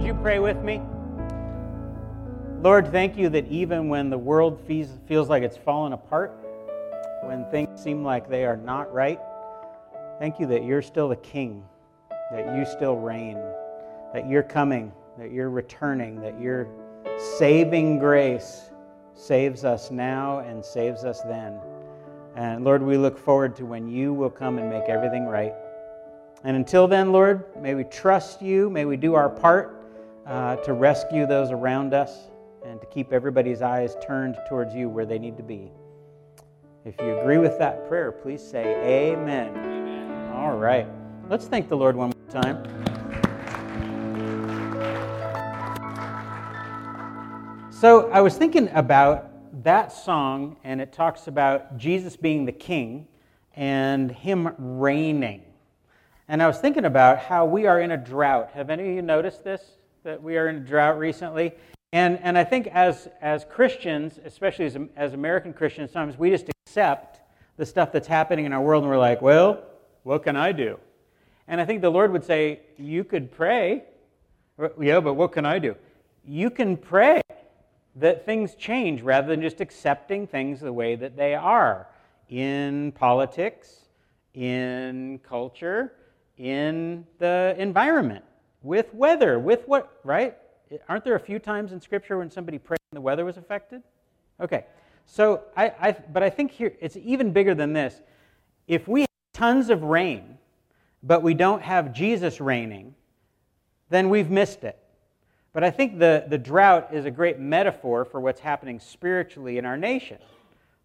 Would you pray with me? Lord, thank you that even when the world feels like it's fallen apart, when things seem like they are not right, thank you that you're still the king, that you still reign, that you're coming, that you're returning, that your saving grace saves us now and saves us then. And Lord, we look forward to when you will come and make everything right. And until then, Lord, may we trust you. May we do our part uh, to rescue those around us and to keep everybody's eyes turned towards you where they need to be. If you agree with that prayer, please say amen. amen. All right. Let's thank the Lord one more time. So I was thinking about that song, and it talks about Jesus being the king and him reigning. And I was thinking about how we are in a drought. Have any of you noticed this? That we are in a drought recently? And, and I think as, as Christians, especially as, as American Christians, sometimes we just accept the stuff that's happening in our world and we're like, well, what can I do? And I think the Lord would say, you could pray. Yeah, but what can I do? You can pray that things change rather than just accepting things the way that they are in politics, in culture, in the environment, with weather, with what, right? Aren't there a few times in Scripture when somebody prayed and the weather was affected? Okay. So, I, I, but I think here it's even bigger than this. If we have tons of rain, but we don't have Jesus reigning, then we've missed it. But I think the, the drought is a great metaphor for what's happening spiritually in our nation.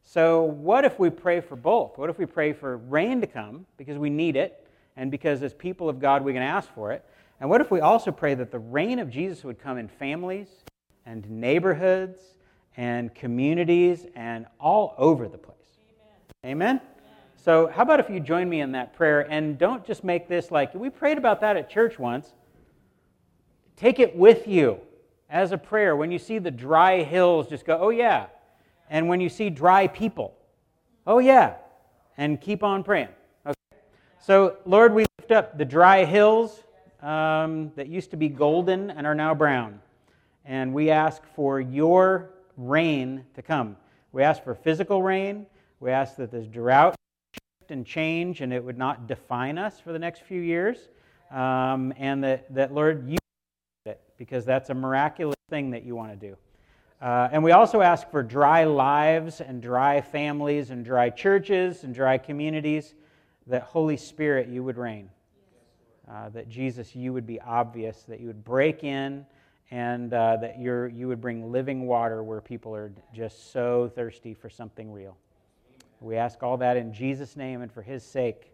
So, what if we pray for both? What if we pray for rain to come because we need it, and because as people of God we can ask for it. And what if we also pray that the reign of Jesus would come in families and neighborhoods and communities and all over the place? Amen? Amen? So, how about if you join me in that prayer and don't just make this like we prayed about that at church once. Take it with you as a prayer. When you see the dry hills, just go, oh, yeah. And when you see dry people, oh, yeah. And keep on praying. So, Lord, we lift up the dry hills um, that used to be golden and are now brown. And we ask for your rain to come. We ask for physical rain. We ask that this drought shift and change and it would not define us for the next few years. Um, and that, that, Lord, you it because that's a miraculous thing that you want to do. Uh, and we also ask for dry lives and dry families and dry churches and dry communities that Holy Spirit, you would reign. Uh, that Jesus, you would be obvious, that you would break in, and uh, that you you would bring living water where people are just so thirsty for something real. We ask all that in Jesus' name and for his sake.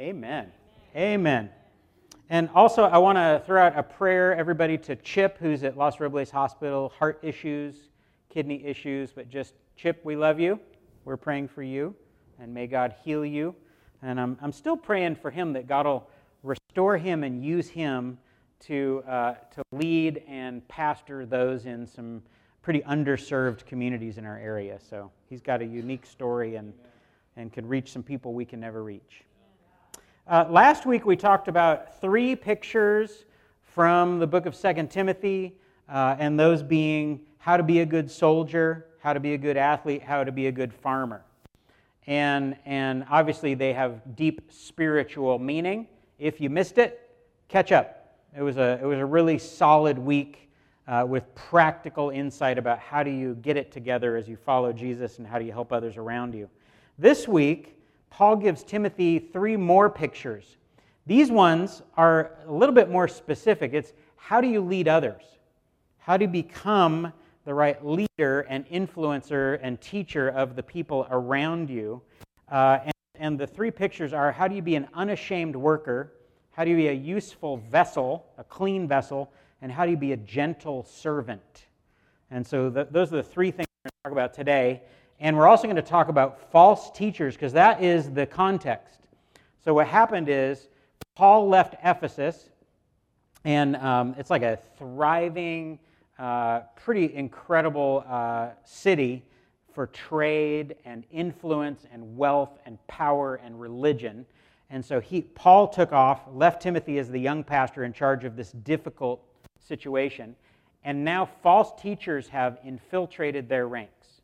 Amen. Amen. And also, I want to throw out a prayer, everybody, to Chip, who's at Los Robles Hospital, heart issues, kidney issues. But just, Chip, we love you. We're praying for you, and may God heal you. And I'm, I'm still praying for him that God will restore him and use him to, uh, to lead and pastor those in some pretty underserved communities in our area. So he's got a unique story and, and can reach some people we can never reach. Uh, last week we talked about three pictures from the book of Second Timothy, uh, and those being how to be a good soldier, how to be a good athlete, how to be a good farmer and, and obviously they have deep spiritual meaning. If you missed it, catch up. It was a, it was a really solid week uh, with practical insight about how do you get it together as you follow Jesus and how do you help others around you. This week, Paul gives Timothy three more pictures. These ones are a little bit more specific. It's how do you lead others? How do you become the right leader and influencer and teacher of the people around you. Uh, and, and the three pictures are how do you be an unashamed worker? How do you be a useful vessel, a clean vessel? And how do you be a gentle servant? And so the, those are the three things we're going to talk about today. And we're also going to talk about false teachers because that is the context. So what happened is Paul left Ephesus, and um, it's like a thriving, uh, pretty incredible uh, city for trade and influence and wealth and power and religion. And so he, Paul took off, left Timothy as the young pastor in charge of this difficult situation, and now false teachers have infiltrated their ranks.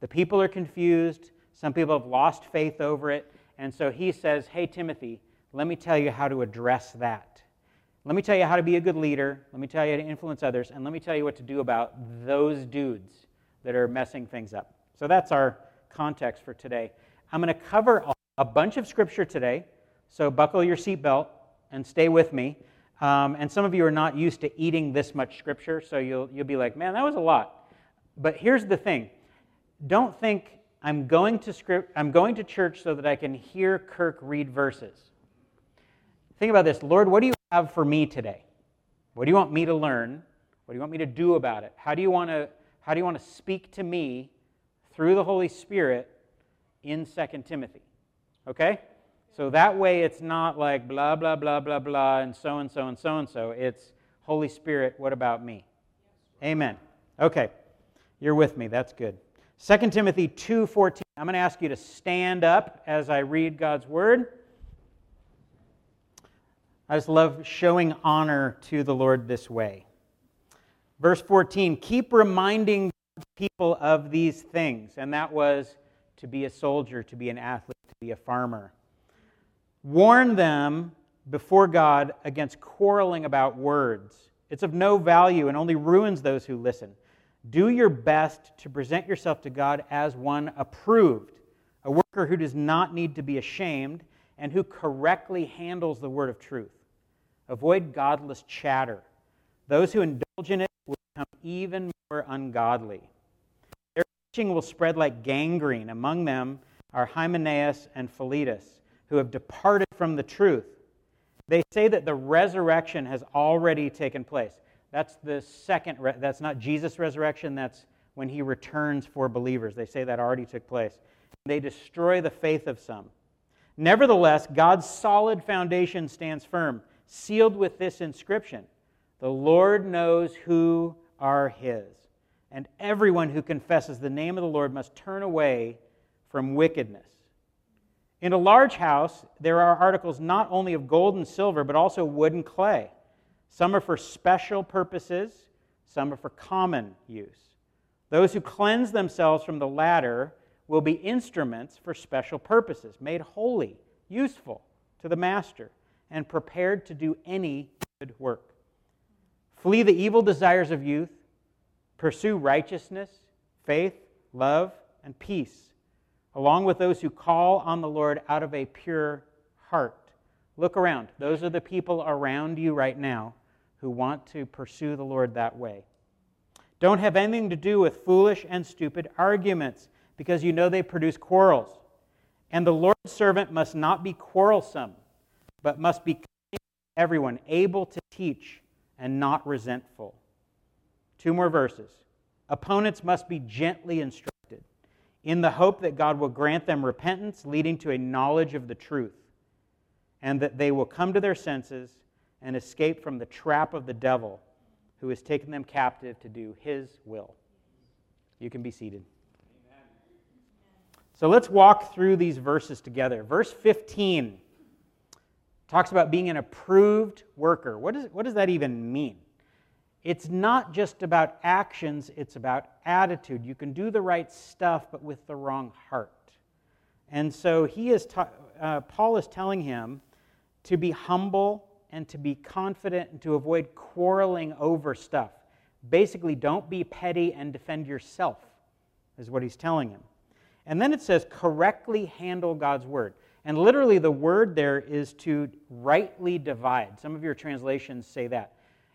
The people are confused. Some people have lost faith over it. And so he says, Hey, Timothy, let me tell you how to address that. Let me tell you how to be a good leader. Let me tell you how to influence others. And let me tell you what to do about those dudes that are messing things up. So that's our context for today. I'm going to cover a bunch of scripture today. So buckle your seatbelt and stay with me. Um, and some of you are not used to eating this much scripture, so you'll, you'll be like, man, that was a lot. But here's the thing don't think I'm going to script, I'm going to church so that I can hear Kirk read verses. Think about this Lord, what do you have for me today? What do you want me to learn? What do you want me to do about it? How do you want to, how do you want to speak to me through the Holy Spirit in 2 Timothy? Okay? So that way it's not like blah, blah, blah, blah, blah, and so and so and so and so. It's Holy Spirit, what about me? Amen. Okay. You're with me. That's good. 2 Timothy 2:14. I'm going to ask you to stand up as I read God's word. I just love showing honor to the Lord this way. Verse 14, keep reminding people of these things. And that was to be a soldier, to be an athlete, to be a farmer. Warn them before God against quarreling about words. It's of no value and only ruins those who listen. Do your best to present yourself to God as one approved, a worker who does not need to be ashamed and who correctly handles the word of truth. Avoid godless chatter. Those who indulge in it even more ungodly. Their teaching will spread like gangrene. Among them are Hymenaeus and Philetus who have departed from the truth. They say that the resurrection has already taken place. That's the second, re- that's not Jesus' resurrection, that's when he returns for believers. They say that already took place. They destroy the faith of some. Nevertheless, God's solid foundation stands firm, sealed with this inscription The Lord knows who are his, and everyone who confesses the name of the Lord must turn away from wickedness. In a large house, there are articles not only of gold and silver, but also wood and clay. Some are for special purposes, some are for common use. Those who cleanse themselves from the latter will be instruments for special purposes, made holy, useful to the master, and prepared to do any good work. Flee the evil desires of youth, pursue righteousness, faith, love, and peace along with those who call on the Lord out of a pure heart. Look around. Those are the people around you right now who want to pursue the Lord that way. Don't have anything to do with foolish and stupid arguments because you know they produce quarrels. And the Lord's servant must not be quarrelsome, but must be everyone, able to teach and not resentful. Two more verses. Opponents must be gently instructed in the hope that God will grant them repentance, leading to a knowledge of the truth, and that they will come to their senses and escape from the trap of the devil who has taken them captive to do his will. You can be seated. So let's walk through these verses together. Verse 15 talks about being an approved worker. What, is, what does that even mean? It's not just about actions, it's about attitude. You can do the right stuff, but with the wrong heart. And so he is ta- uh, Paul is telling him to be humble and to be confident and to avoid quarreling over stuff. Basically, don't be petty and defend yourself, is what he's telling him. And then it says, correctly handle God's word. And literally, the word there is to rightly divide. Some of your translations say that.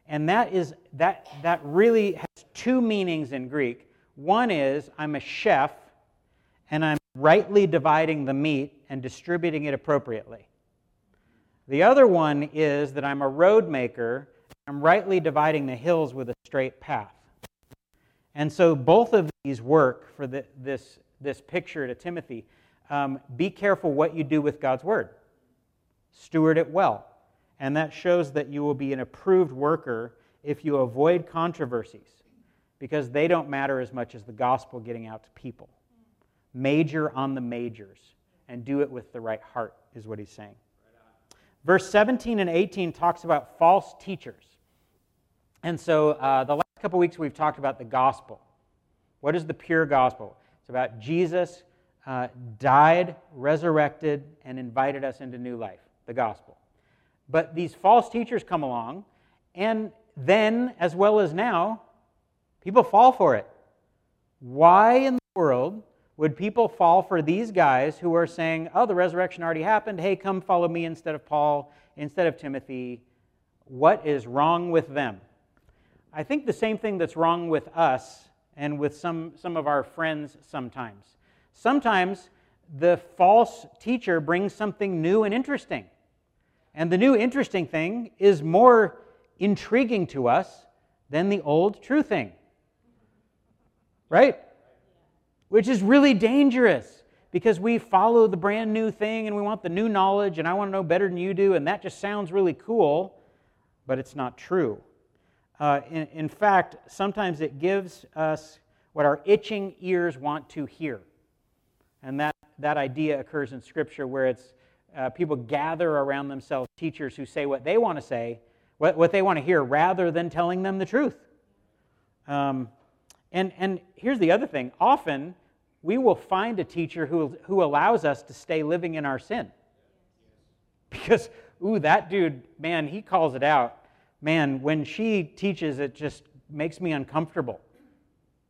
And that is that that really has two meanings in Greek. One is I'm a chef and I'm rightly dividing the meat and distributing it appropriately. The other one is that I'm a road maker, I'm rightly dividing the hills with a straight path. And so both of these work for the, this, this picture to Timothy. Um, be careful what you do with God's word, steward it well. And that shows that you will be an approved worker if you avoid controversies because they don't matter as much as the gospel getting out to people. Major on the majors and do it with the right heart, is what he's saying. Verse 17 and 18 talks about false teachers. And so uh, the last couple weeks we've talked about the gospel. What is the pure gospel? It's about Jesus uh, died, resurrected, and invited us into new life, the gospel. But these false teachers come along, and then, as well as now, people fall for it. Why in the world would people fall for these guys who are saying, oh, the resurrection already happened. Hey, come follow me instead of Paul, instead of Timothy? What is wrong with them? I think the same thing that's wrong with us and with some, some of our friends sometimes. Sometimes the false teacher brings something new and interesting. And the new interesting thing is more intriguing to us than the old true thing. Right? Which is really dangerous because we follow the brand new thing and we want the new knowledge and I want to know better than you do, and that just sounds really cool, but it's not true. Uh, in, in fact, sometimes it gives us what our itching ears want to hear. And that, that idea occurs in Scripture where it's uh, people gather around themselves teachers who say what they want to say, what, what they want to hear, rather than telling them the truth. Um, and, and here's the other thing often we will find a teacher who, who allows us to stay living in our sin. Because, ooh, that dude, man, he calls it out. Man, when she teaches, it just makes me uncomfortable.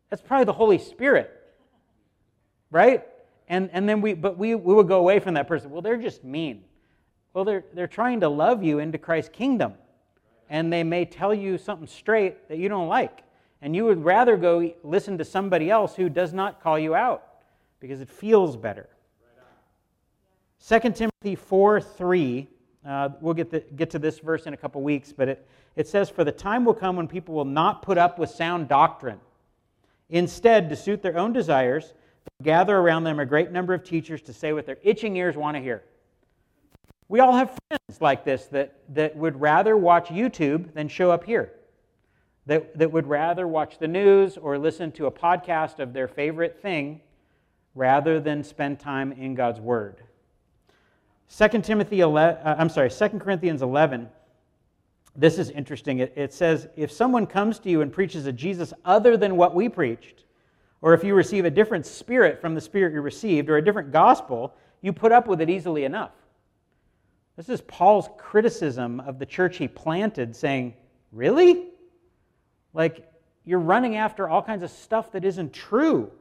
That's probably the Holy Spirit, right? And, and then we, but we, we would go away from that person. Well, they're just mean. Well, they're, they're trying to love you into Christ's kingdom. And they may tell you something straight that you don't like. And you would rather go listen to somebody else who does not call you out because it feels better. 2 Timothy 4 3, uh, we'll get, the, get to this verse in a couple weeks, but it, it says, For the time will come when people will not put up with sound doctrine. Instead, to suit their own desires, gather around them a great number of teachers to say what their itching ears want to hear. We all have friends like this that, that would rather watch YouTube than show up here, that, that would rather watch the news or listen to a podcast of their favorite thing rather than spend time in God's Word. 2 Timothy 11, uh, I'm sorry, 2 Corinthians 11, this is interesting. It, it says, If someone comes to you and preaches a Jesus other than what we preached, or if you receive a different spirit from the spirit you received, or a different gospel, you put up with it easily enough. This is Paul's criticism of the church he planted, saying, Really? Like, you're running after all kinds of stuff that isn't true.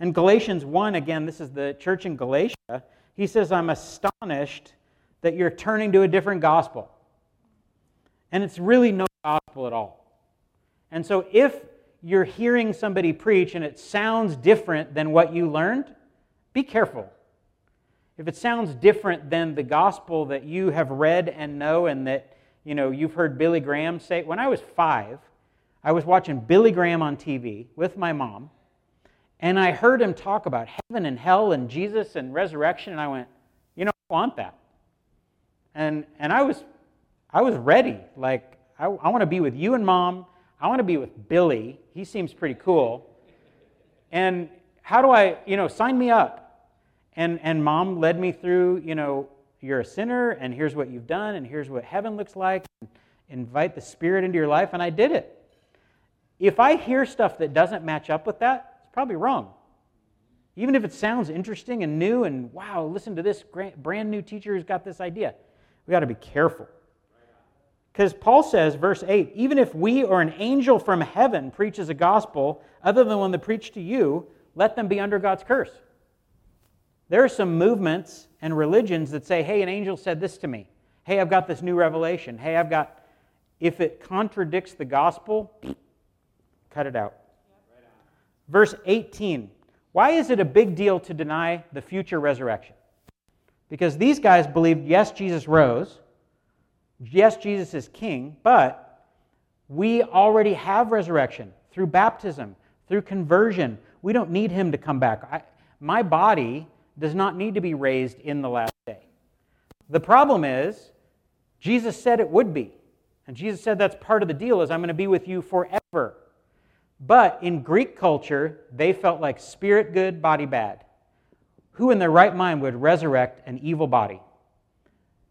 And Galatians 1, again, this is the church in Galatia, he says, I'm astonished that you're turning to a different gospel. And it's really no gospel at all. And so if you're hearing somebody preach and it sounds different than what you learned, be careful. If it sounds different than the gospel that you have read and know and that you know you've heard Billy Graham say, when I was five, I was watching Billy Graham on TV with my mom, and I heard him talk about heaven and hell and Jesus and resurrection, and I went, you know, I want that. And and I was I was ready. Like, I, I want to be with you and mom I want to be with Billy. He seems pretty cool. And how do I, you know, sign me up? And, and mom led me through, you know, you're a sinner, and here's what you've done, and here's what heaven looks like. Invite the Spirit into your life, and I did it. If I hear stuff that doesn't match up with that, it's probably wrong. Even if it sounds interesting and new, and wow, listen to this brand new teacher who's got this idea, we got to be careful. Because Paul says, verse 8, even if we or an angel from heaven preaches a gospel other than one that preached to you, let them be under God's curse. There are some movements and religions that say, hey, an angel said this to me. Hey, I've got this new revelation. Hey, I've got. If it contradicts the gospel, cut it out. Verse 18. Why is it a big deal to deny the future resurrection? Because these guys believed, yes, Jesus rose Yes, Jesus is king, but we already have resurrection through baptism, through conversion. We don't need him to come back. I, my body does not need to be raised in the last day. The problem is, Jesus said it would be. And Jesus said that's part of the deal is I'm going to be with you forever. But in Greek culture, they felt like spirit good, body bad. Who in their right mind would resurrect an evil body?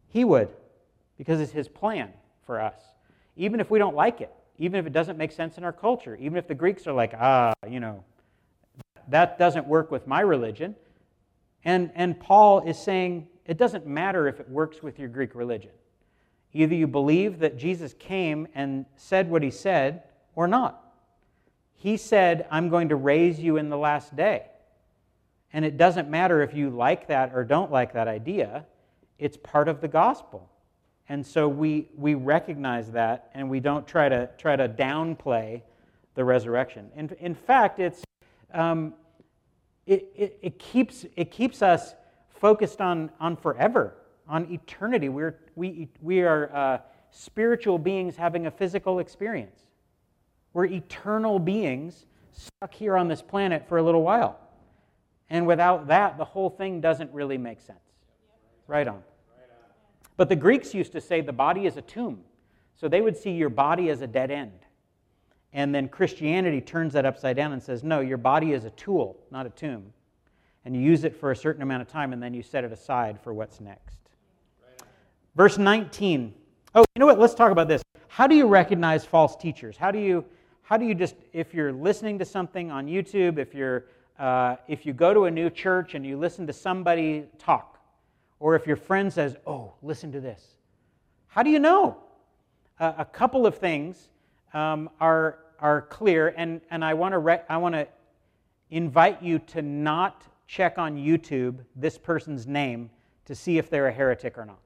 He would because it's His plan for us. Even if we don't like it, even if it doesn't make sense in our culture, even if the Greeks are like, ah, you know, that doesn't work with my religion. And, and Paul is saying it doesn't matter if it works with your Greek religion. Either you believe that Jesus came and said what he said or not. He said, I'm going to raise you in the last day. And it doesn't matter if you like that or don't like that idea, it's part of the gospel. And so we, we recognize that and we don't try to, try to downplay the resurrection. In, in fact, it's, um, it, it, it, keeps, it keeps us focused on, on forever, on eternity. We're, we, we are uh, spiritual beings having a physical experience. We're eternal beings stuck here on this planet for a little while. And without that, the whole thing doesn't really make sense. Right on. But the Greeks used to say the body is a tomb. So they would see your body as a dead end. And then Christianity turns that upside down and says, no, your body is a tool, not a tomb. And you use it for a certain amount of time and then you set it aside for what's next. Verse 19. Oh, you know what? Let's talk about this. How do you recognize false teachers? How do you, how do you just, if you're listening to something on YouTube, if, you're, uh, if you go to a new church and you listen to somebody talk, or if your friend says, oh, listen to this, how do you know? Uh, a couple of things um, are, are clear, and, and I want to re- I want to invite you to not check on YouTube this person's name to see if they're a heretic or not.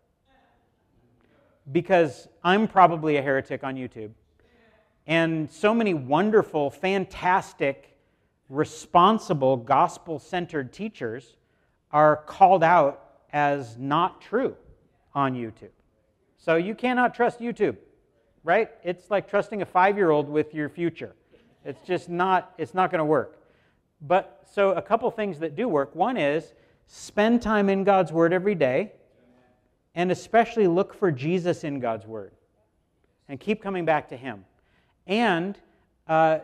Because I'm probably a heretic on YouTube. And so many wonderful, fantastic, responsible, gospel centered teachers are called out as not true on YouTube. So you cannot trust YouTube right? It's like trusting a five year old with your future. It's just not, it's not going to work. But so a couple things that do work. One is spend time in God's Word every day, and especially look for Jesus in God's Word and keep coming back to Him. And uh,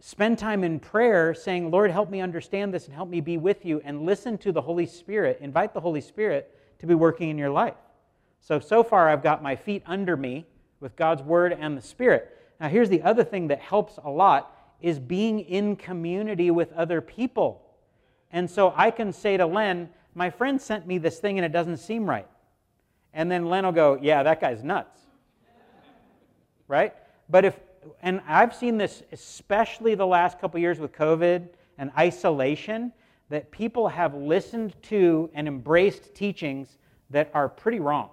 spend time in prayer saying, Lord, help me understand this and help me be with you, and listen to the Holy Spirit. Invite the Holy Spirit to be working in your life. So, so far, I've got my feet under me with God's Word and the Spirit. Now, here's the other thing that helps a lot is being in community with other people. And so I can say to Len, my friend sent me this thing and it doesn't seem right. And then Len will go, yeah, that guy's nuts. right? But if, and I've seen this especially the last couple years with COVID and isolation, that people have listened to and embraced teachings that are pretty wrong,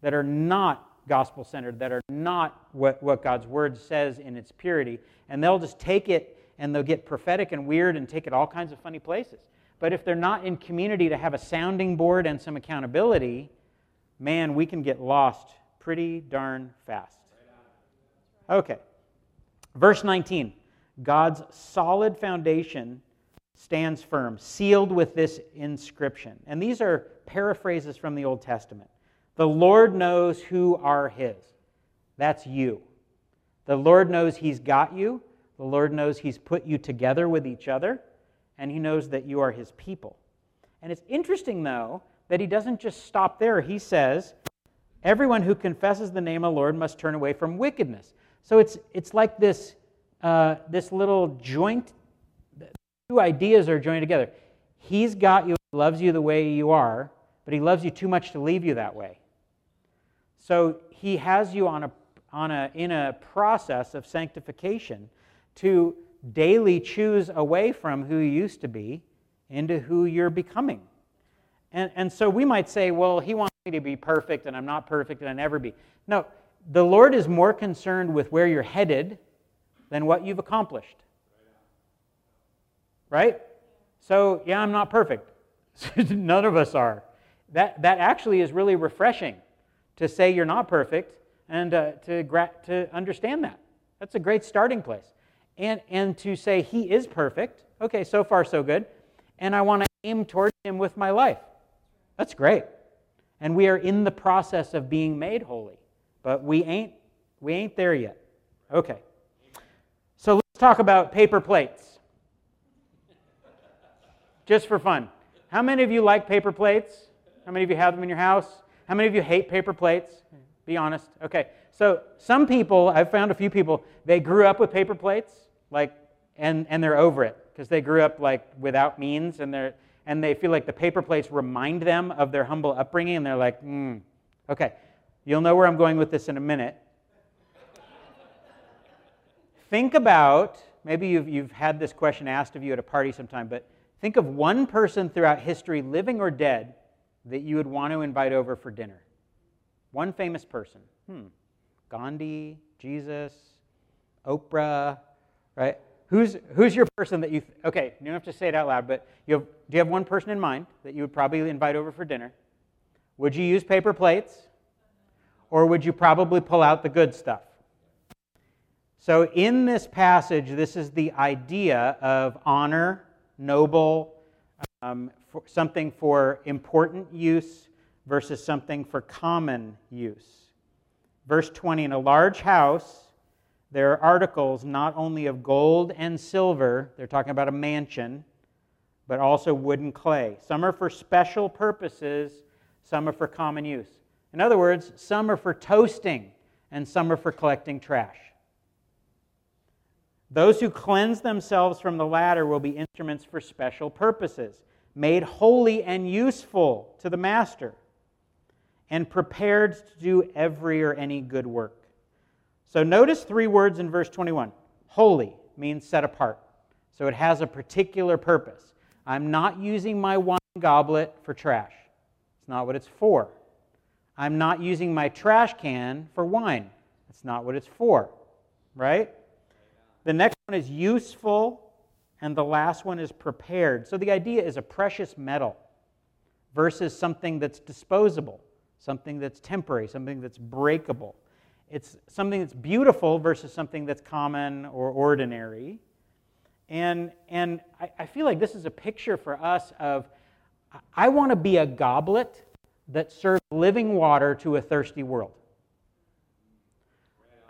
that are not gospel centered, that are not what, what God's word says in its purity. And they'll just take it and they'll get prophetic and weird and take it all kinds of funny places. But if they're not in community to have a sounding board and some accountability, man, we can get lost pretty darn fast. Okay. Verse 19 God's solid foundation stands firm, sealed with this inscription. And these are paraphrases from the Old Testament. The Lord knows who are His. That's you. The Lord knows He's got you. The Lord knows He's put you together with each other, and He knows that you are His people. And it's interesting, though, that He doesn't just stop there. He says, Everyone who confesses the name of the Lord must turn away from wickedness. So it's, it's like this, uh, this little joint, two ideas are joined together. He's got you, loves you the way you are, but He loves you too much to leave you that way. So he has you on a, on a, in a process of sanctification to daily choose away from who you used to be into who you're becoming. And, and so we might say, well, he wants me to be perfect and I'm not perfect and I'll never be. No, the Lord is more concerned with where you're headed than what you've accomplished. Right? So, yeah, I'm not perfect. None of us are. That, that actually is really refreshing to say you're not perfect and uh, to, gra- to understand that. That's a great starting place. And, and to say he is perfect. Okay, so far so good. And I want to aim towards him with my life. That's great. And we are in the process of being made holy. But we ain't we ain't there yet. Okay. So let's talk about paper plates. Just for fun. How many of you like paper plates? How many of you have them in your house? How many of you hate paper plates? Be honest. Okay. So some people, I've found a few people, they grew up with paper plates, like, and, and they're over it because they grew up like without means and they're and they feel like the paper plates remind them of their humble upbringing and they're like, hmm, okay, you'll know where I'm going with this in a minute. think about maybe you've, you've had this question asked of you at a party sometime, but think of one person throughout history, living or dead, that you would want to invite over for dinner. One famous person. Hmm. Gandhi, Jesus, Oprah, right? Who's, who's your person that you, th- okay, you don't have to say it out loud, but you have, do you have one person in mind that you would probably invite over for dinner? Would you use paper plates? Or would you probably pull out the good stuff? So, in this passage, this is the idea of honor, noble, um, for something for important use versus something for common use. Verse 20 In a large house, there are articles not only of gold and silver, they're talking about a mansion, but also wood and clay. Some are for special purposes, some are for common use. In other words, some are for toasting, and some are for collecting trash. Those who cleanse themselves from the latter will be instruments for special purposes, made holy and useful to the master, and prepared to do every or any good work. So notice three words in verse 21. Holy means set apart. So it has a particular purpose. I'm not using my wine goblet for trash. It's not what it's for. I'm not using my trash can for wine. That's not what it's for. Right? The next one is useful, and the last one is prepared. So the idea is a precious metal versus something that's disposable, something that's temporary, something that's breakable. It's something that's beautiful versus something that's common or ordinary. And, and I, I feel like this is a picture for us of I want to be a goblet that serves living water to a thirsty world.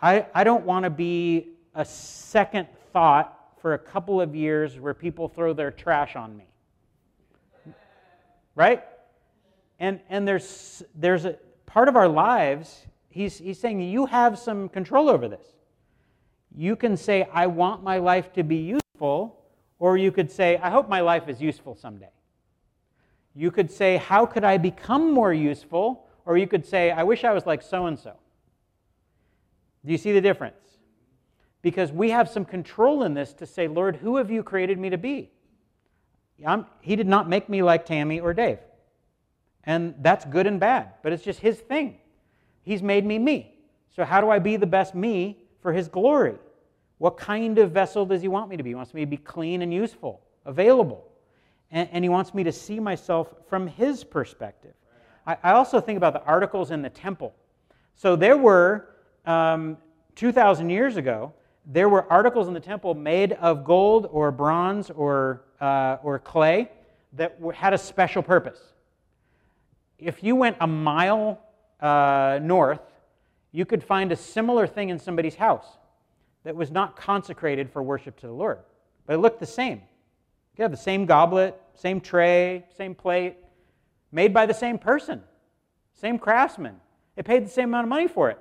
I, I don't want to be a second thought for a couple of years where people throw their trash on me. Right? And, and there's, there's a part of our lives, he's, he's saying you have some control over this. You can say, I want my life to be useful, or you could say, I hope my life is useful someday. You could say, How could I become more useful? Or you could say, I wish I was like so and so. Do you see the difference? because we have some control in this to say, Lord, who have you created me to be? I'm, he did not make me like Tammy or Dave. And that's good and bad, but it's just his thing. He's made me me. So, how do I be the best me for his glory? What kind of vessel does he want me to be? He wants me to be clean and useful, available. And, and he wants me to see myself from his perspective. I, I, also think about the articles in the temple. So, there were, um, 2,000 years ago, there were articles in the temple made of gold or bronze or, uh, or clay that had a special purpose. If you went a mile uh, north, you could find a similar thing in somebody's house that was not consecrated for worship to the Lord, but it looked the same. You have the same goblet, same tray, same plate, made by the same person, same craftsman. They paid the same amount of money for it,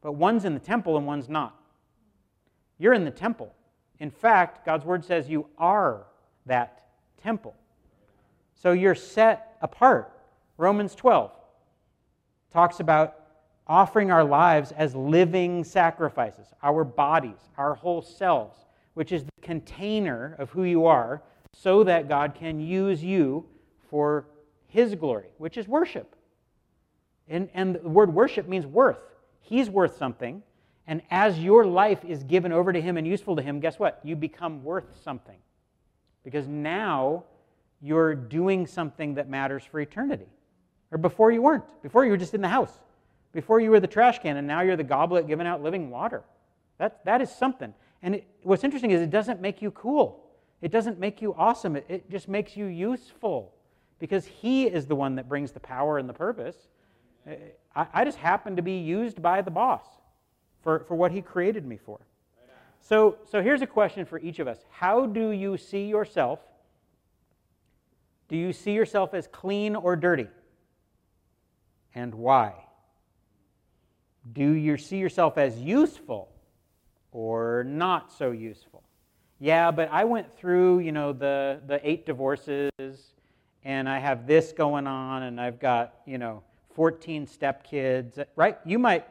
but one's in the temple and one's not. You're in the temple. In fact, God's word says you are that temple. So you're set apart. Romans 12 talks about offering our lives as living sacrifices, our bodies, our whole selves, which is the container of who you are, so that God can use you for His glory, which is worship. And, and the word worship means worth. He's worth something, and as your life is given over to Him and useful to Him, guess what? You become worth something. Because now you're doing something that matters for eternity. Or before you weren't. Before you were just in the house. Before you were the trash can, and now you're the goblet giving out living water. That, that is something. And it, what's interesting is it doesn't make you cool, it doesn't make you awesome. It, it just makes you useful because He is the one that brings the power and the purpose. I, I just happen to be used by the boss for, for what He created me for. So, so here's a question for each of us How do you see yourself? Do you see yourself as clean or dirty? And why? Do you see yourself as useful or not so useful? Yeah, but I went through, you know, the, the eight divorces and I have this going on and I've got, you know, 14 stepkids, right? You might,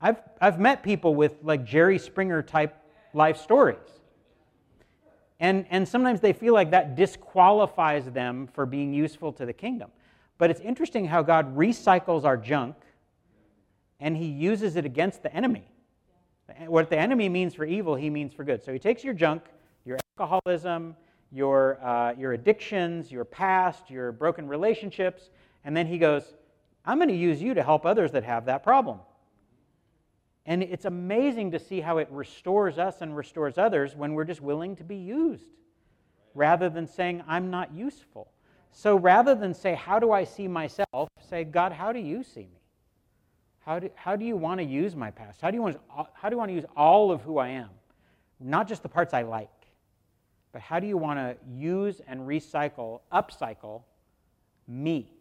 I've, I've met people with like Jerry Springer type life stories. And, and sometimes they feel like that disqualifies them for being useful to the kingdom. But it's interesting how God recycles our junk and he uses it against the enemy. What the enemy means for evil, he means for good. So he takes your junk, your alcoholism, your, uh, your addictions, your past, your broken relationships, and then he goes, I'm going to use you to help others that have that problem. And it's amazing to see how it restores us and restores others when we're just willing to be used rather than saying, I'm not useful. So rather than say, How do I see myself? say, God, how do you see me? How do, how do you want to use my past? How do, you want to, how do you want to use all of who I am? Not just the parts I like, but how do you want to use and recycle, upcycle me?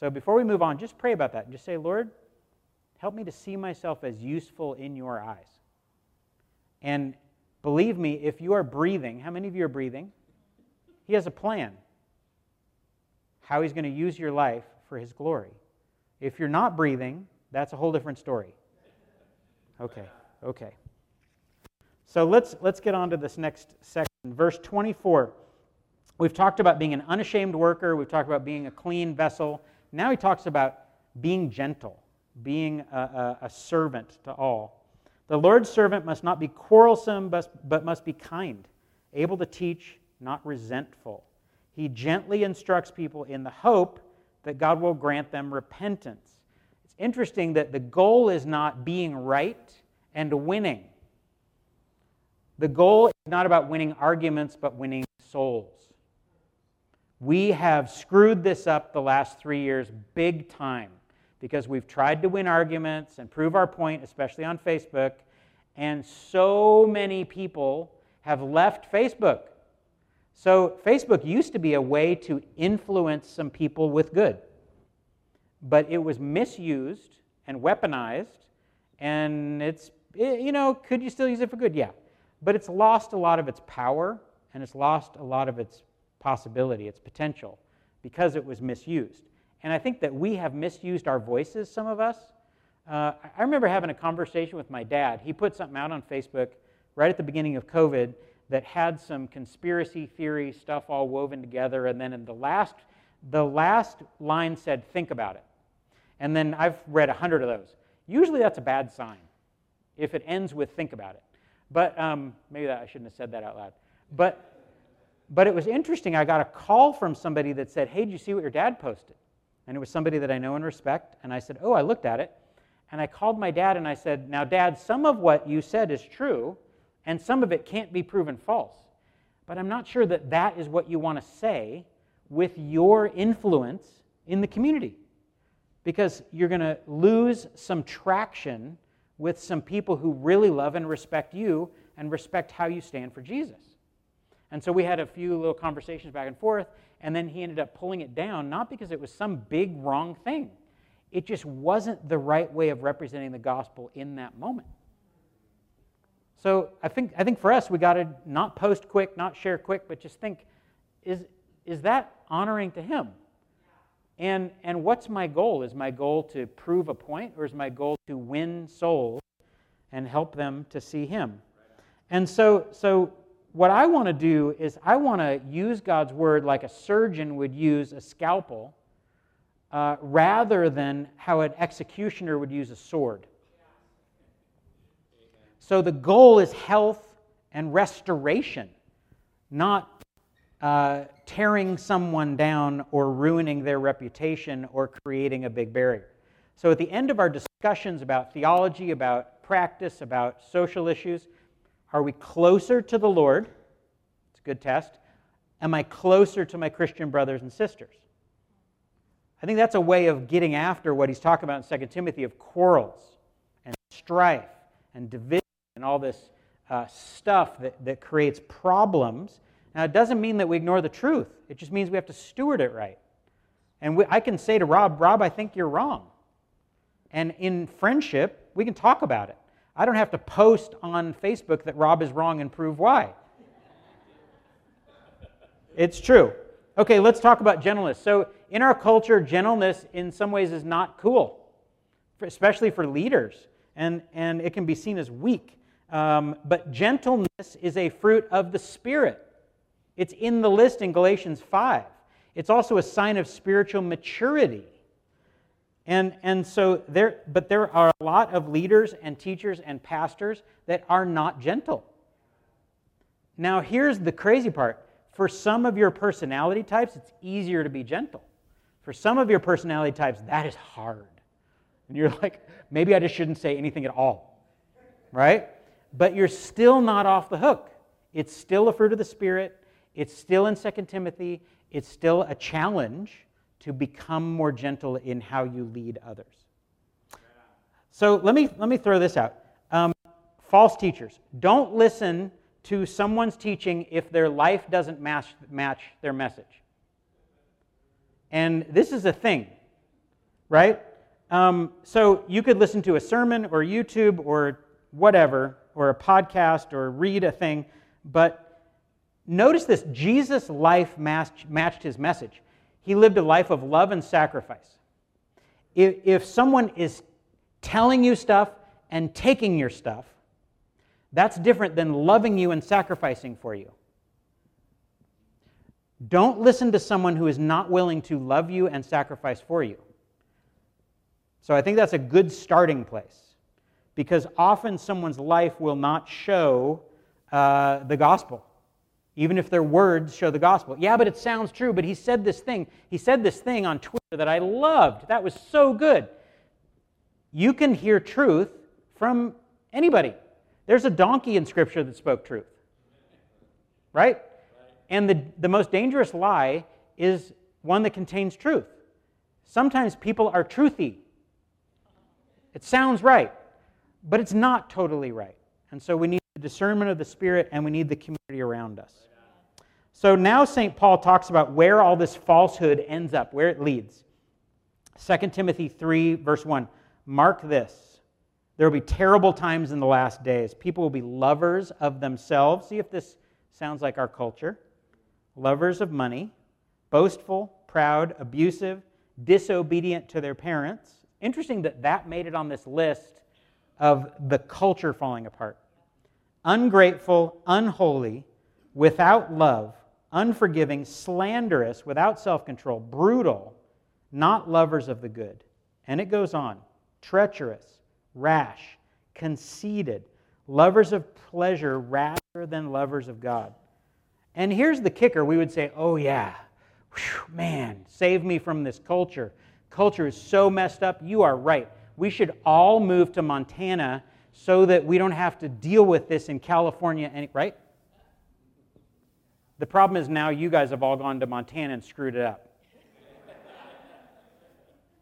So before we move on, just pray about that and just say, Lord, help me to see myself as useful in your eyes. And believe me, if you are breathing, how many of you are breathing? He has a plan how he's going to use your life for his glory. If you're not breathing, that's a whole different story. Okay, okay. So let's, let's get on to this next section. Verse 24. We've talked about being an unashamed worker, we've talked about being a clean vessel. Now he talks about being gentle, being a, a, a servant to all. The Lord's servant must not be quarrelsome, but, but must be kind, able to teach, not resentful. He gently instructs people in the hope that God will grant them repentance. It's interesting that the goal is not being right and winning. The goal is not about winning arguments, but winning souls. We have screwed this up the last three years big time because we've tried to win arguments and prove our point, especially on Facebook, and so many people have left Facebook. So, Facebook used to be a way to influence some people with good, but it was misused and weaponized, and it's, you know, could you still use it for good? Yeah. But it's lost a lot of its power, and it's lost a lot of its possibility, its potential, because it was misused. And I think that we have misused our voices, some of us. Uh, I remember having a conversation with my dad. He put something out on Facebook right at the beginning of COVID that had some conspiracy theory stuff all woven together. And then in the last, the last line said, think about it. And then I've read a hundred of those. Usually that's a bad sign if it ends with think about it. But um, maybe that, I shouldn't have said that out loud. But but it was interesting. I got a call from somebody that said, Hey, did you see what your dad posted? And it was somebody that I know and respect. And I said, Oh, I looked at it. And I called my dad and I said, Now, dad, some of what you said is true, and some of it can't be proven false. But I'm not sure that that is what you want to say with your influence in the community. Because you're going to lose some traction with some people who really love and respect you and respect how you stand for Jesus. And so we had a few little conversations back and forth, and then he ended up pulling it down, not because it was some big wrong thing. It just wasn't the right way of representing the gospel in that moment. So I think, I think for us, we got to not post quick, not share quick, but just think is, is that honoring to him? And, and what's my goal? Is my goal to prove a point, or is my goal to win souls and help them to see him? And so, so what I want to do is I want to use God's word like a surgeon would use a scalpel uh, rather than how an executioner would use a sword. So the goal is health and restoration, not uh, tearing someone down or ruining their reputation or creating a big barrier. So at the end of our discussions about theology, about practice, about social issues, are we closer to the Lord? It's a good test. Am I closer to my Christian brothers and sisters? I think that's a way of getting after what he's talking about in 2 Timothy of quarrels and strife and division and all this uh, stuff that, that creates problems. Now, it doesn't mean that we ignore the truth, it just means we have to steward it right. And we, I can say to Rob, Rob, I think you're wrong. And in friendship, we can talk about it. I don't have to post on Facebook that Rob is wrong and prove why. It's true. Okay, let's talk about gentleness. So, in our culture, gentleness in some ways is not cool, especially for leaders, and, and it can be seen as weak. Um, but gentleness is a fruit of the Spirit. It's in the list in Galatians 5. It's also a sign of spiritual maturity. And, and so there, but there are a lot of leaders and teachers and pastors that are not gentle. Now, here's the crazy part. For some of your personality types, it's easier to be gentle. For some of your personality types, that is hard. And you're like, maybe I just shouldn't say anything at all. Right? But you're still not off the hook. It's still a fruit of the Spirit. It's still in 2 Timothy. It's still a challenge to become more gentle in how you lead others. So let me, let me throw this out. Um, false teachers. Don't listen to someone's teaching if their life doesn't match, match their message. And this is a thing, right? Um, so you could listen to a sermon or YouTube or whatever, or a podcast or read a thing, but notice this Jesus' life matched, matched his message. He lived a life of love and sacrifice. If, if someone is telling you stuff and taking your stuff, that's different than loving you and sacrificing for you. Don't listen to someone who is not willing to love you and sacrifice for you. So I think that's a good starting place because often someone's life will not show uh, the gospel even if their words show the gospel. Yeah, but it sounds true, but he said this thing. He said this thing on Twitter that I loved. That was so good. You can hear truth from anybody. There's a donkey in Scripture that spoke truth. Right? And the, the most dangerous lie is one that contains truth. Sometimes people are truthy. It sounds right, but it's not totally right. And so we need the discernment of the Spirit and we need the community around us. So now St. Paul talks about where all this falsehood ends up, where it leads. 2 Timothy 3, verse 1. Mark this. There will be terrible times in the last days. People will be lovers of themselves. See if this sounds like our culture. Lovers of money, boastful, proud, abusive, disobedient to their parents. Interesting that that made it on this list of the culture falling apart. Ungrateful, unholy, without love unforgiving, slanderous, without self control, brutal, not lovers of the good. And it goes on treacherous, rash, conceited, lovers of pleasure rather than lovers of God. And here's the kicker we would say, oh, yeah, Whew, man, save me from this culture. Culture is so messed up. You are right. We should all move to Montana so that we don't have to deal with this in California, right? The problem is now you guys have all gone to Montana and screwed it up.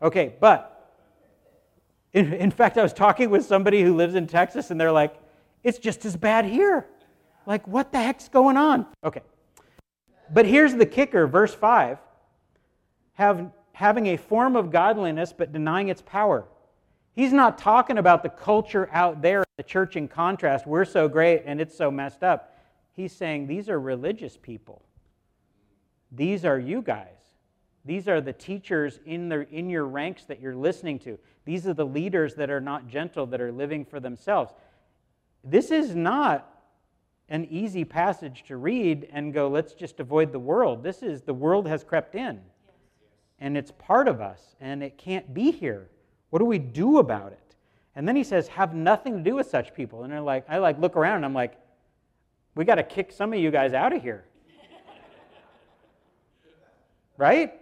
Okay, but in, in fact, I was talking with somebody who lives in Texas, and they're like, it's just as bad here. Like, what the heck's going on? Okay. But here's the kicker verse 5 have, having a form of godliness but denying its power. He's not talking about the culture out there, the church in contrast. We're so great and it's so messed up. He's saying these are religious people. These are you guys. These are the teachers in, the, in your ranks that you're listening to. These are the leaders that are not gentle, that are living for themselves. This is not an easy passage to read and go, let's just avoid the world. This is the world has crept in, and it's part of us, and it can't be here. What do we do about it? And then he says, have nothing to do with such people. And they're like, I like look around and I'm like, we got to kick some of you guys out of here. right?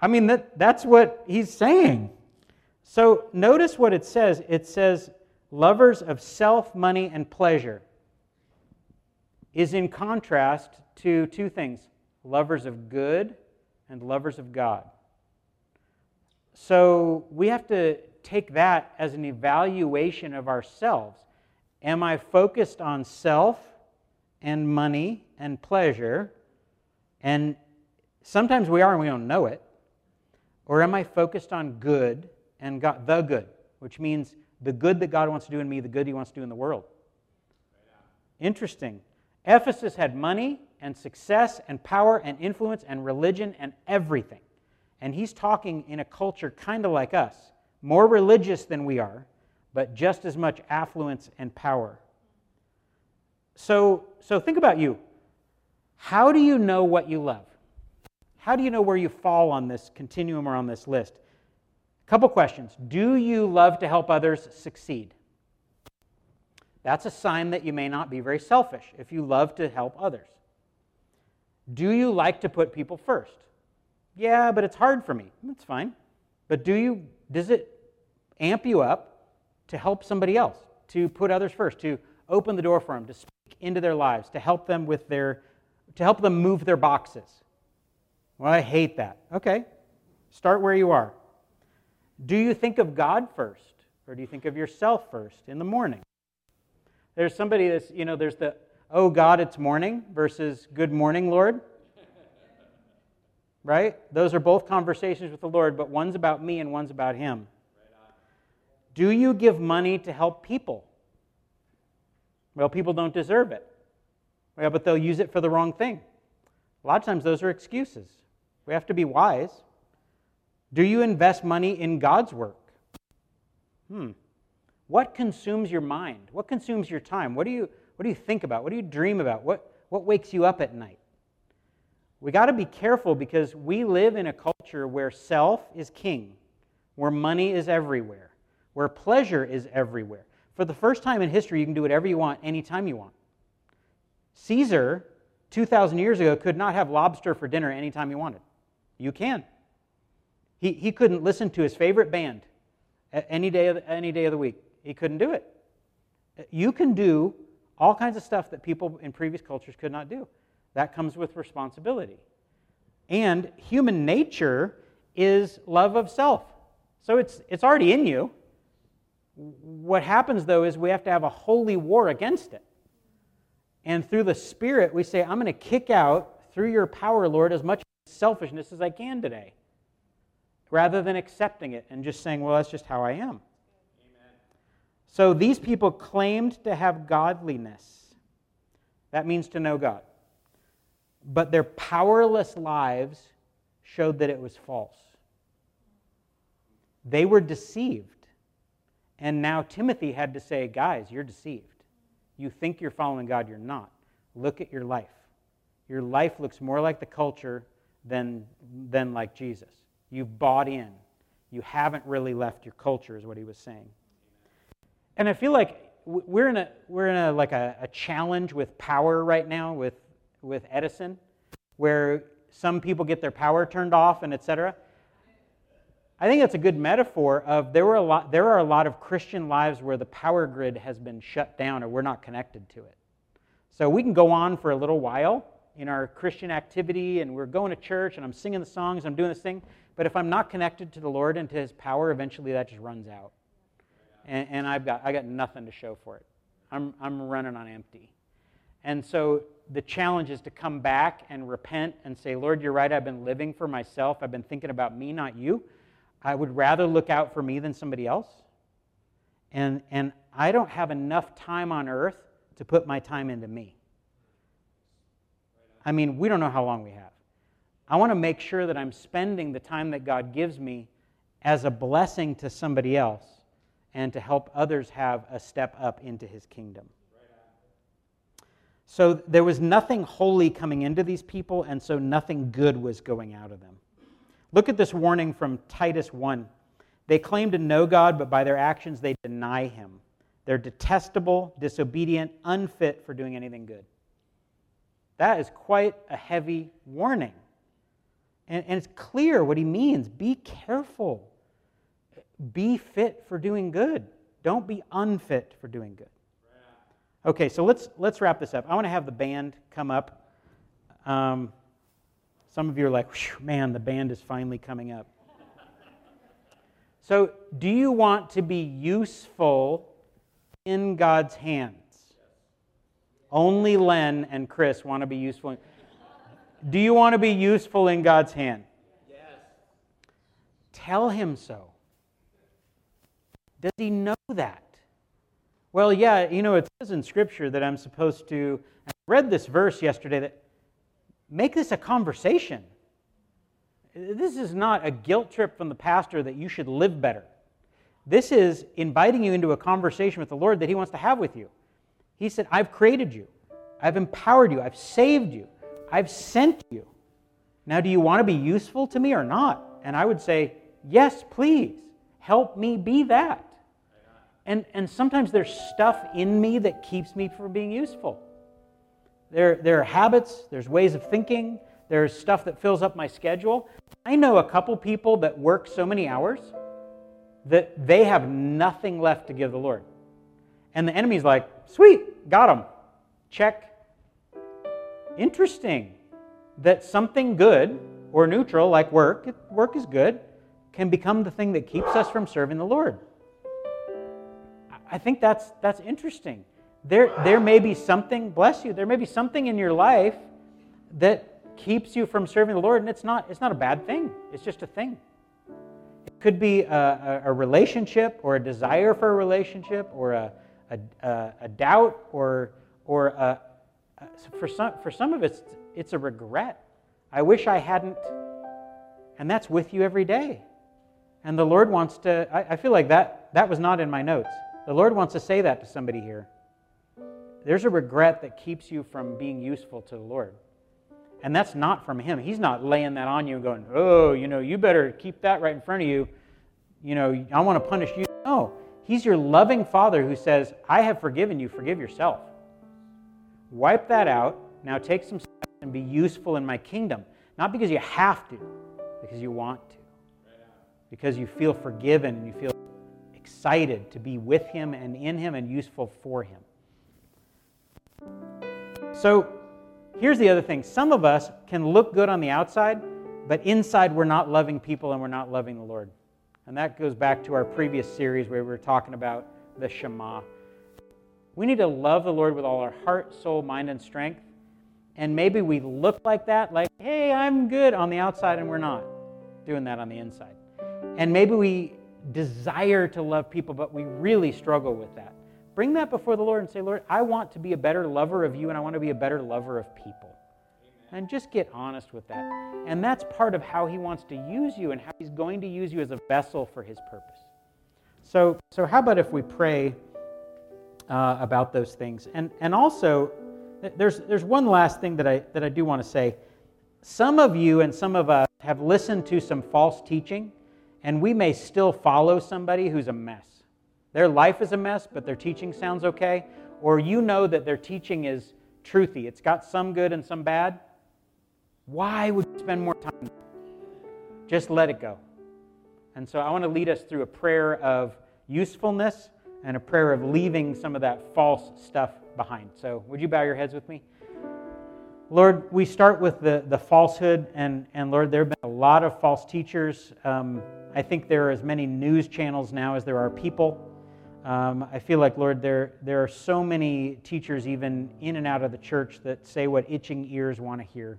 I mean, that, that's what he's saying. So notice what it says it says, lovers of self, money, and pleasure is in contrast to two things lovers of good and lovers of God. So we have to take that as an evaluation of ourselves. Am I focused on self and money and pleasure, and sometimes we are and we don't know it? Or am I focused on good and God, the good, which means the good that God wants to do in me, the good He wants to do in the world. Interesting. Ephesus had money and success and power and influence and religion and everything. And he's talking in a culture kind of like us, more religious than we are, but just as much affluence and power. So, so think about you. How do you know what you love? How do you know where you fall on this continuum or on this list? A couple questions. Do you love to help others succeed? That's a sign that you may not be very selfish if you love to help others. Do you like to put people first? Yeah, but it's hard for me. That's fine. But do you does it amp you up to help somebody else, to put others first, to open the door for them, to speak into their lives, to help them with their to help them move their boxes? Well, I hate that. Okay. Start where you are. Do you think of God first or do you think of yourself first in the morning? There's somebody that's, you know, there's the, oh God, it's morning versus good morning, Lord. Right? Those are both conversations with the Lord, but one's about me and one's about Him. Do you give money to help people? Well, people don't deserve it. Well, but they'll use it for the wrong thing. A lot of times those are excuses. We have to be wise. Do you invest money in God's work? Hmm. What consumes your mind? What consumes your time? What do you, what do you think about? What do you dream about? What, what wakes you up at night? We got to be careful because we live in a culture where self is king, where money is everywhere, where pleasure is everywhere. For the first time in history, you can do whatever you want anytime you want. Caesar, 2,000 years ago, could not have lobster for dinner anytime he wanted. You can. He, he couldn't listen to his favorite band any day, of any day of the week. He couldn't do it. You can do all kinds of stuff that people in previous cultures could not do. That comes with responsibility. And human nature is love of self. So it's, it's already in you. What happens, though, is we have to have a holy war against it. And through the Spirit, we say, I'm going to kick out, through your power, Lord, as much selfishness as I can today, rather than accepting it and just saying, well, that's just how I am. Amen. So these people claimed to have godliness. That means to know God. But their powerless lives showed that it was false. They were deceived. And now Timothy had to say, guys, you're deceived. You think you're following God, you're not. Look at your life. Your life looks more like the culture than, than like Jesus. You've bought in. You haven't really left your culture, is what he was saying. And I feel like we're in a we're in a like a, a challenge with power right now with with Edison, where some people get their power turned off and etc. I think that's a good metaphor of there were a lot there are a lot of Christian lives where the power grid has been shut down or we're not connected to it. So we can go on for a little while in our Christian activity and we're going to church and I'm singing the songs, I'm doing this thing, but if I'm not connected to the Lord and to his power, eventually that just runs out and, and I've got, I got nothing to show for it. I'm, I'm running on empty. And so the challenge is to come back and repent and say, Lord, you're right. I've been living for myself. I've been thinking about me, not you. I would rather look out for me than somebody else. And, and I don't have enough time on earth to put my time into me. I mean, we don't know how long we have. I want to make sure that I'm spending the time that God gives me as a blessing to somebody else and to help others have a step up into his kingdom. So there was nothing holy coming into these people, and so nothing good was going out of them. Look at this warning from Titus 1. They claim to know God, but by their actions they deny him. They're detestable, disobedient, unfit for doing anything good. That is quite a heavy warning. And, and it's clear what he means. Be careful be fit for doing good. Don't be unfit for doing good. Okay, so let's let's wrap this up. I want to have the band come up. Um, some of you are like, man, the band is finally coming up. So, do you want to be useful in God's hands? Only Len and Chris want to be useful. Do you want to be useful in God's hand? Yes. Tell him so. Does he know that? Well, yeah, you know, it says in Scripture that I'm supposed to. I read this verse yesterday that make this a conversation. This is not a guilt trip from the pastor that you should live better. This is inviting you into a conversation with the Lord that He wants to have with you. He said, I've created you, I've empowered you, I've saved you, I've sent you. Now, do you want to be useful to me or not? And I would say, Yes, please. Help me be that. And, and sometimes there's stuff in me that keeps me from being useful. There, there are habits, there's ways of thinking, there's stuff that fills up my schedule. I know a couple people that work so many hours that they have nothing left to give the Lord. And the enemy's like, sweet, got them. Check. Interesting that something good or neutral, like work, work is good, can become the thing that keeps us from serving the Lord. I think that's, that's interesting. There, there may be something, bless you, there may be something in your life that keeps you from serving the Lord, and it's not, it's not a bad thing, it's just a thing. It could be a, a, a relationship or a desire for a relationship or a, a, a doubt or, or a, for, some, for some of us, it's a regret. I wish I hadn't. And that's with you every day. And the Lord wants to, I, I feel like that, that was not in my notes. The Lord wants to say that to somebody here. There's a regret that keeps you from being useful to the Lord. And that's not from Him. He's not laying that on you and going, oh, you know, you better keep that right in front of you. You know, I want to punish you. No. He's your loving Father who says, I have forgiven you, forgive yourself. Wipe that out. Now take some steps and be useful in my kingdom. Not because you have to, because you want to because you feel forgiven and you feel excited to be with Him and in Him and useful for Him. So here's the other thing some of us can look good on the outside, but inside we're not loving people and we're not loving the Lord. And that goes back to our previous series where we were talking about the Shema. We need to love the Lord with all our heart, soul, mind, and strength. And maybe we look like that, like, hey, I'm good on the outside, and we're not doing that on the inside. And maybe we desire to love people, but we really struggle with that. Bring that before the Lord and say, Lord, I want to be a better lover of you and I want to be a better lover of people. And just get honest with that. And that's part of how He wants to use you and how He's going to use you as a vessel for His purpose. So, so how about if we pray uh, about those things? And, and also, there's, there's one last thing that I, that I do want to say. Some of you and some of us have listened to some false teaching and we may still follow somebody who's a mess. Their life is a mess, but their teaching sounds okay. Or you know that their teaching is truthy, it's got some good and some bad. Why would you spend more time? Just let it go. And so I want to lead us through a prayer of usefulness and a prayer of leaving some of that false stuff behind. So, would you bow your heads with me? Lord, we start with the, the falsehood, and, and Lord, there have been a lot of false teachers. Um, I think there are as many news channels now as there are people. Um, I feel like, Lord, there, there are so many teachers, even in and out of the church, that say what itching ears want to hear.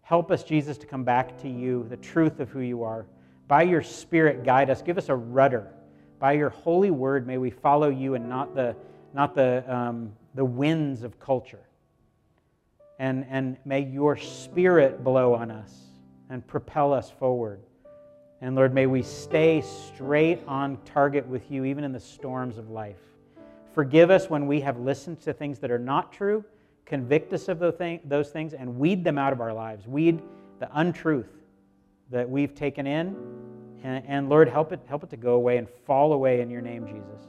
Help us, Jesus, to come back to you, the truth of who you are. By your Spirit, guide us. Give us a rudder. By your holy word, may we follow you and not the, not the, um, the winds of culture. And, and may your Spirit blow on us and propel us forward. And Lord, may we stay straight on target with you, even in the storms of life. Forgive us when we have listened to things that are not true. Convict us of those things and weed them out of our lives. Weed the untruth that we've taken in. And, Lord, help it, help it to go away and fall away in your name, Jesus.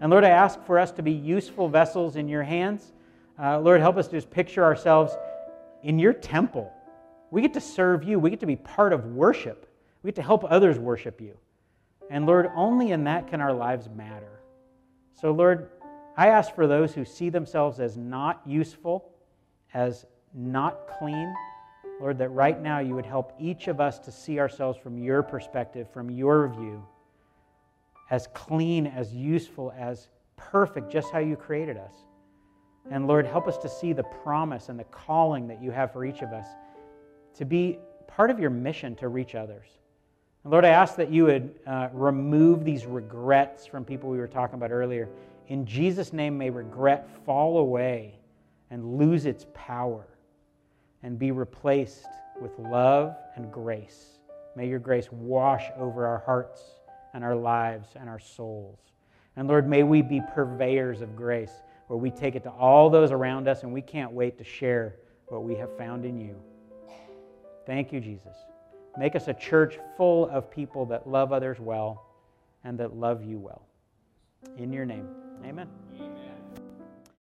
And Lord, I ask for us to be useful vessels in your hands. Uh, Lord, help us to just picture ourselves in your temple. We get to serve you, we get to be part of worship. We get to help others worship you. And Lord, only in that can our lives matter. So, Lord, I ask for those who see themselves as not useful, as not clean, Lord, that right now you would help each of us to see ourselves from your perspective, from your view, as clean, as useful, as perfect, just how you created us. And Lord, help us to see the promise and the calling that you have for each of us to be part of your mission to reach others. And Lord, I ask that you would uh, remove these regrets from people we were talking about earlier. In Jesus' name, may regret fall away and lose its power and be replaced with love and grace. May your grace wash over our hearts and our lives and our souls. And Lord, may we be purveyors of grace, where we take it to all those around us and we can't wait to share what we have found in you. Thank you, Jesus. Make us a church full of people that love others well and that love you well. In your name, amen.